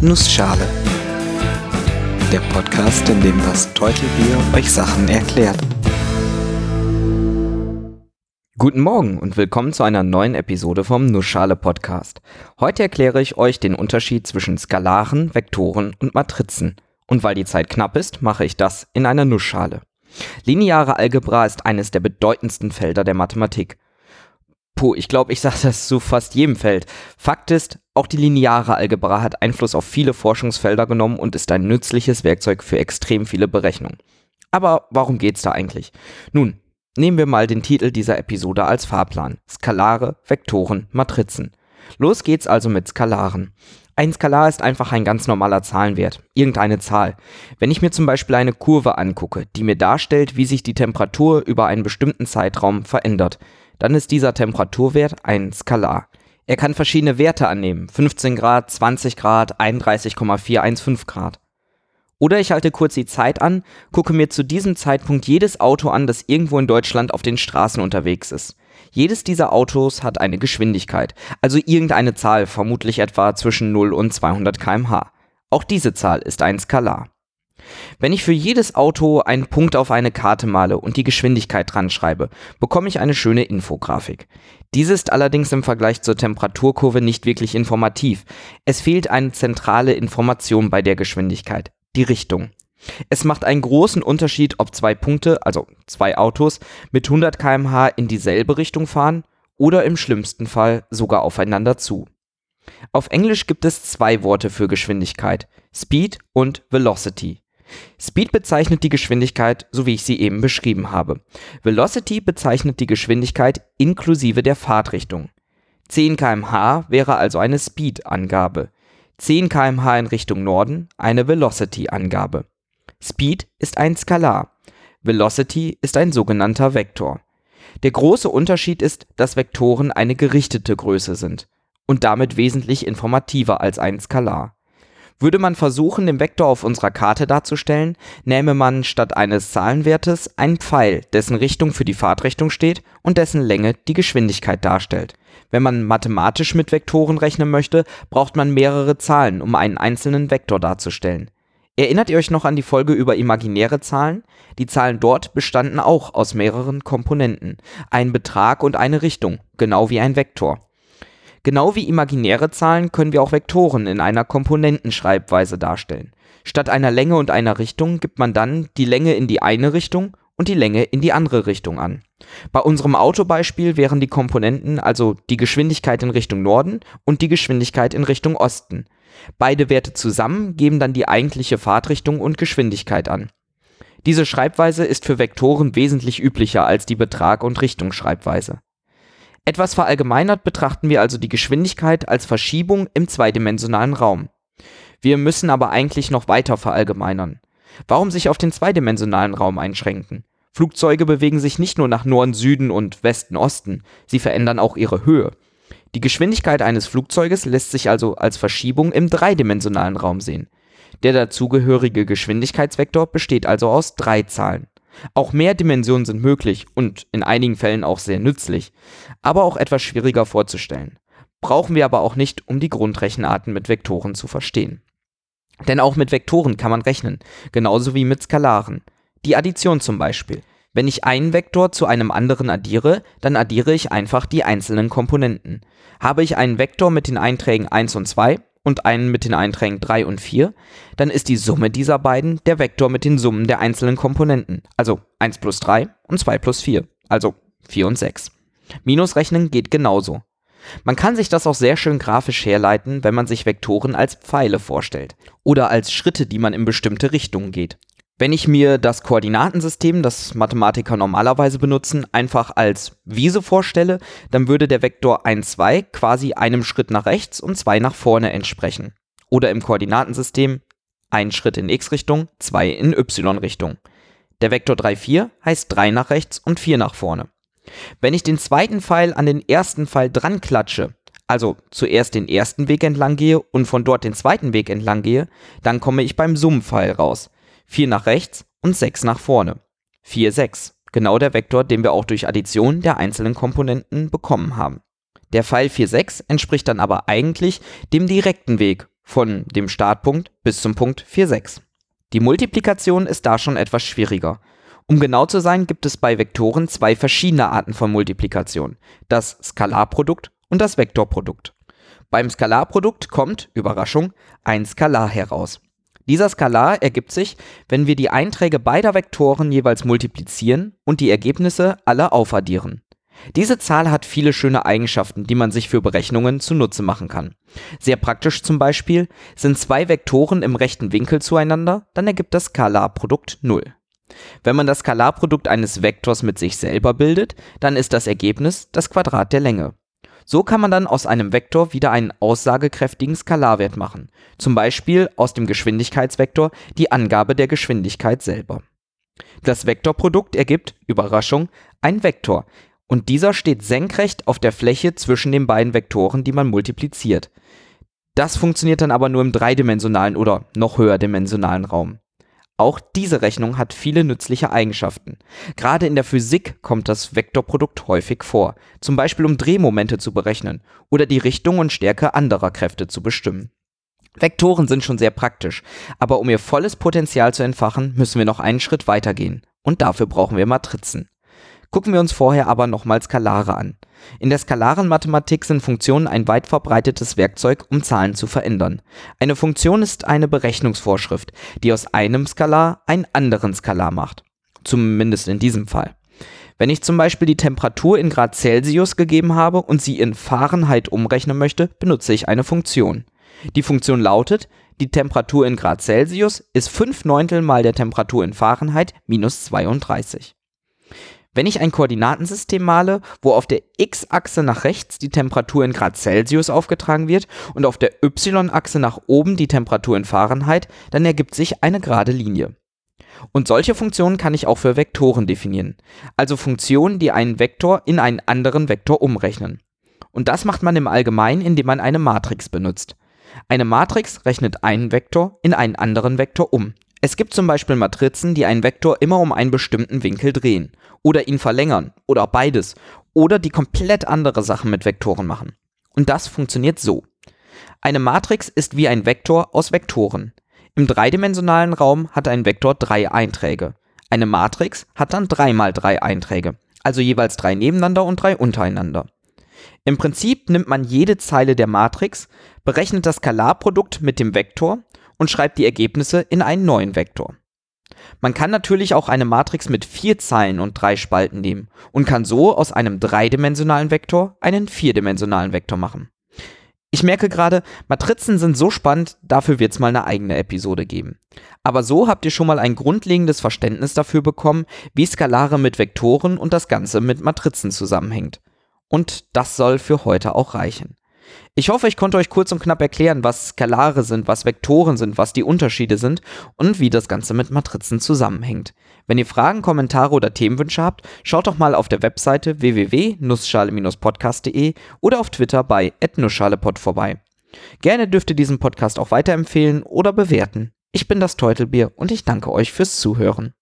Nussschale. Der Podcast, in dem das Teutelbier euch Sachen erklärt. Guten Morgen und willkommen zu einer neuen Episode vom Nussschale Podcast. Heute erkläre ich euch den Unterschied zwischen Skalaren, Vektoren und Matrizen. Und weil die Zeit knapp ist, mache ich das in einer Nussschale. Lineare Algebra ist eines der bedeutendsten Felder der Mathematik. Puh, ich glaube, ich sage das zu fast jedem Feld. Fakt ist, auch die lineare Algebra hat Einfluss auf viele Forschungsfelder genommen und ist ein nützliches Werkzeug für extrem viele Berechnungen. Aber warum geht's da eigentlich? Nun, nehmen wir mal den Titel dieser Episode als Fahrplan. Skalare, Vektoren, Matrizen. Los geht's also mit Skalaren. Ein Skalar ist einfach ein ganz normaler Zahlenwert, irgendeine Zahl. Wenn ich mir zum Beispiel eine Kurve angucke, die mir darstellt, wie sich die Temperatur über einen bestimmten Zeitraum verändert, dann ist dieser Temperaturwert ein Skalar. Er kann verschiedene Werte annehmen, 15 Grad, 20 Grad, 31,415 Grad. Oder ich halte kurz die Zeit an, gucke mir zu diesem Zeitpunkt jedes Auto an, das irgendwo in Deutschland auf den Straßen unterwegs ist. Jedes dieser Autos hat eine Geschwindigkeit, also irgendeine Zahl, vermutlich etwa zwischen 0 und 200 km/h. Auch diese Zahl ist ein Skalar. Wenn ich für jedes Auto einen Punkt auf eine Karte male und die Geschwindigkeit dran schreibe, bekomme ich eine schöne Infografik. Diese ist allerdings im Vergleich zur Temperaturkurve nicht wirklich informativ. Es fehlt eine zentrale Information bei der Geschwindigkeit, die Richtung. Es macht einen großen Unterschied, ob zwei Punkte, also zwei Autos, mit 100 km/h in dieselbe Richtung fahren oder im schlimmsten Fall sogar aufeinander zu. Auf Englisch gibt es zwei Worte für Geschwindigkeit, Speed und Velocity. Speed bezeichnet die Geschwindigkeit, so wie ich sie eben beschrieben habe. Velocity bezeichnet die Geschwindigkeit inklusive der Fahrtrichtung. 10 km/h wäre also eine Speed-Angabe. 10 km/h in Richtung Norden eine Velocity-Angabe. Speed ist ein Skalar. Velocity ist ein sogenannter Vektor. Der große Unterschied ist, dass Vektoren eine gerichtete Größe sind und damit wesentlich informativer als ein Skalar. Würde man versuchen, den Vektor auf unserer Karte darzustellen, nähme man statt eines Zahlenwertes einen Pfeil, dessen Richtung für die Fahrtrichtung steht und dessen Länge die Geschwindigkeit darstellt. Wenn man mathematisch mit Vektoren rechnen möchte, braucht man mehrere Zahlen, um einen einzelnen Vektor darzustellen. Erinnert ihr euch noch an die Folge über imaginäre Zahlen? Die Zahlen dort bestanden auch aus mehreren Komponenten, ein Betrag und eine Richtung, genau wie ein Vektor. Genau wie imaginäre Zahlen können wir auch Vektoren in einer Komponentenschreibweise darstellen. Statt einer Länge und einer Richtung gibt man dann die Länge in die eine Richtung und die Länge in die andere Richtung an. Bei unserem Autobeispiel wären die Komponenten also die Geschwindigkeit in Richtung Norden und die Geschwindigkeit in Richtung Osten. Beide Werte zusammen geben dann die eigentliche Fahrtrichtung und Geschwindigkeit an. Diese Schreibweise ist für Vektoren wesentlich üblicher als die Betrag- und Richtungsschreibweise. Etwas verallgemeinert betrachten wir also die Geschwindigkeit als Verschiebung im zweidimensionalen Raum. Wir müssen aber eigentlich noch weiter verallgemeinern. Warum sich auf den zweidimensionalen Raum einschränken? Flugzeuge bewegen sich nicht nur nach Norden, Süden und Westen, Osten, sie verändern auch ihre Höhe. Die Geschwindigkeit eines Flugzeuges lässt sich also als Verschiebung im dreidimensionalen Raum sehen. Der dazugehörige Geschwindigkeitsvektor besteht also aus drei Zahlen. Auch mehr Dimensionen sind möglich und in einigen Fällen auch sehr nützlich, aber auch etwas schwieriger vorzustellen. Brauchen wir aber auch nicht, um die Grundrechenarten mit Vektoren zu verstehen. Denn auch mit Vektoren kann man rechnen, genauso wie mit Skalaren. Die Addition zum Beispiel. Wenn ich einen Vektor zu einem anderen addiere, dann addiere ich einfach die einzelnen Komponenten. Habe ich einen Vektor mit den Einträgen 1 und 2, und einen mit den Einträgen 3 und 4, dann ist die Summe dieser beiden der Vektor mit den Summen der einzelnen Komponenten, also 1 plus 3 und 2 plus 4, also 4 und 6. Minusrechnen geht genauso. Man kann sich das auch sehr schön grafisch herleiten, wenn man sich Vektoren als Pfeile vorstellt oder als Schritte, die man in bestimmte Richtungen geht. Wenn ich mir das Koordinatensystem, das Mathematiker normalerweise benutzen, einfach als Wiese vorstelle, dann würde der Vektor 1, 2 quasi einem Schritt nach rechts und zwei nach vorne entsprechen. Oder im Koordinatensystem ein Schritt in x-Richtung, zwei in y-Richtung. Der Vektor 3, 4 heißt 3 nach rechts und 4 nach vorne. Wenn ich den zweiten Pfeil an den ersten Pfeil dran klatsche, also zuerst den ersten Weg entlang gehe und von dort den zweiten Weg entlang gehe, dann komme ich beim Summpfeil raus. 4 nach rechts und 6 nach vorne. 4, 6. Genau der Vektor, den wir auch durch Addition der einzelnen Komponenten bekommen haben. Der Pfeil 4, 6 entspricht dann aber eigentlich dem direkten Weg von dem Startpunkt bis zum Punkt 4,6. Die Multiplikation ist da schon etwas schwieriger. Um genau zu sein, gibt es bei Vektoren zwei verschiedene Arten von Multiplikation, das Skalarprodukt und das Vektorprodukt. Beim Skalarprodukt kommt, Überraschung, ein Skalar heraus. Dieser Skalar ergibt sich, wenn wir die Einträge beider Vektoren jeweils multiplizieren und die Ergebnisse alle aufaddieren. Diese Zahl hat viele schöne Eigenschaften, die man sich für Berechnungen zunutze machen kann. Sehr praktisch zum Beispiel, sind zwei Vektoren im rechten Winkel zueinander, dann ergibt das Skalarprodukt 0. Wenn man das Skalarprodukt eines Vektors mit sich selber bildet, dann ist das Ergebnis das Quadrat der Länge. So kann man dann aus einem Vektor wieder einen aussagekräftigen Skalarwert machen, zum Beispiel aus dem Geschwindigkeitsvektor die Angabe der Geschwindigkeit selber. Das Vektorprodukt ergibt, Überraschung, ein Vektor, und dieser steht senkrecht auf der Fläche zwischen den beiden Vektoren, die man multipliziert. Das funktioniert dann aber nur im dreidimensionalen oder noch höherdimensionalen Raum. Auch diese Rechnung hat viele nützliche Eigenschaften. Gerade in der Physik kommt das Vektorprodukt häufig vor, zum Beispiel um Drehmomente zu berechnen oder die Richtung und Stärke anderer Kräfte zu bestimmen. Vektoren sind schon sehr praktisch, aber um ihr volles Potenzial zu entfachen, müssen wir noch einen Schritt weitergehen. Und dafür brauchen wir Matrizen. Gucken wir uns vorher aber nochmal Skalare an. In der skalaren Mathematik sind Funktionen ein weit verbreitetes Werkzeug, um Zahlen zu verändern. Eine Funktion ist eine Berechnungsvorschrift, die aus einem Skalar einen anderen Skalar macht. Zumindest in diesem Fall. Wenn ich zum Beispiel die Temperatur in Grad Celsius gegeben habe und sie in Fahrenheit umrechnen möchte, benutze ich eine Funktion. Die Funktion lautet, die Temperatur in Grad Celsius ist 5 Neuntel mal der Temperatur in Fahrenheit minus 32. Wenn ich ein Koordinatensystem male, wo auf der x-Achse nach rechts die Temperatur in Grad Celsius aufgetragen wird und auf der y-Achse nach oben die Temperatur in Fahrenheit, dann ergibt sich eine gerade Linie. Und solche Funktionen kann ich auch für Vektoren definieren, also Funktionen, die einen Vektor in einen anderen Vektor umrechnen. Und das macht man im Allgemeinen, indem man eine Matrix benutzt. Eine Matrix rechnet einen Vektor in einen anderen Vektor um. Es gibt zum Beispiel Matrizen, die einen Vektor immer um einen bestimmten Winkel drehen oder ihn verlängern oder beides oder die komplett andere Sachen mit Vektoren machen. Und das funktioniert so. Eine Matrix ist wie ein Vektor aus Vektoren. Im dreidimensionalen Raum hat ein Vektor drei Einträge. Eine Matrix hat dann drei mal drei Einträge, also jeweils drei nebeneinander und drei untereinander. Im Prinzip nimmt man jede Zeile der Matrix, berechnet das Skalarprodukt mit dem Vektor und schreibt die Ergebnisse in einen neuen Vektor. Man kann natürlich auch eine Matrix mit vier Zeilen und drei Spalten nehmen und kann so aus einem dreidimensionalen Vektor einen vierdimensionalen Vektor machen. Ich merke gerade, Matrizen sind so spannend, dafür wird es mal eine eigene Episode geben. Aber so habt ihr schon mal ein grundlegendes Verständnis dafür bekommen, wie Skalare mit Vektoren und das Ganze mit Matrizen zusammenhängt. Und das soll für heute auch reichen. Ich hoffe, ich konnte euch kurz und knapp erklären, was Skalare sind, was Vektoren sind, was die Unterschiede sind und wie das Ganze mit Matrizen zusammenhängt. Wenn ihr Fragen, Kommentare oder Themenwünsche habt, schaut doch mal auf der Webseite www.nussschale-podcast.de oder auf Twitter bei @nussschalepod vorbei. Gerne dürft ihr diesen Podcast auch weiterempfehlen oder bewerten. Ich bin das Teutelbier und ich danke euch fürs Zuhören.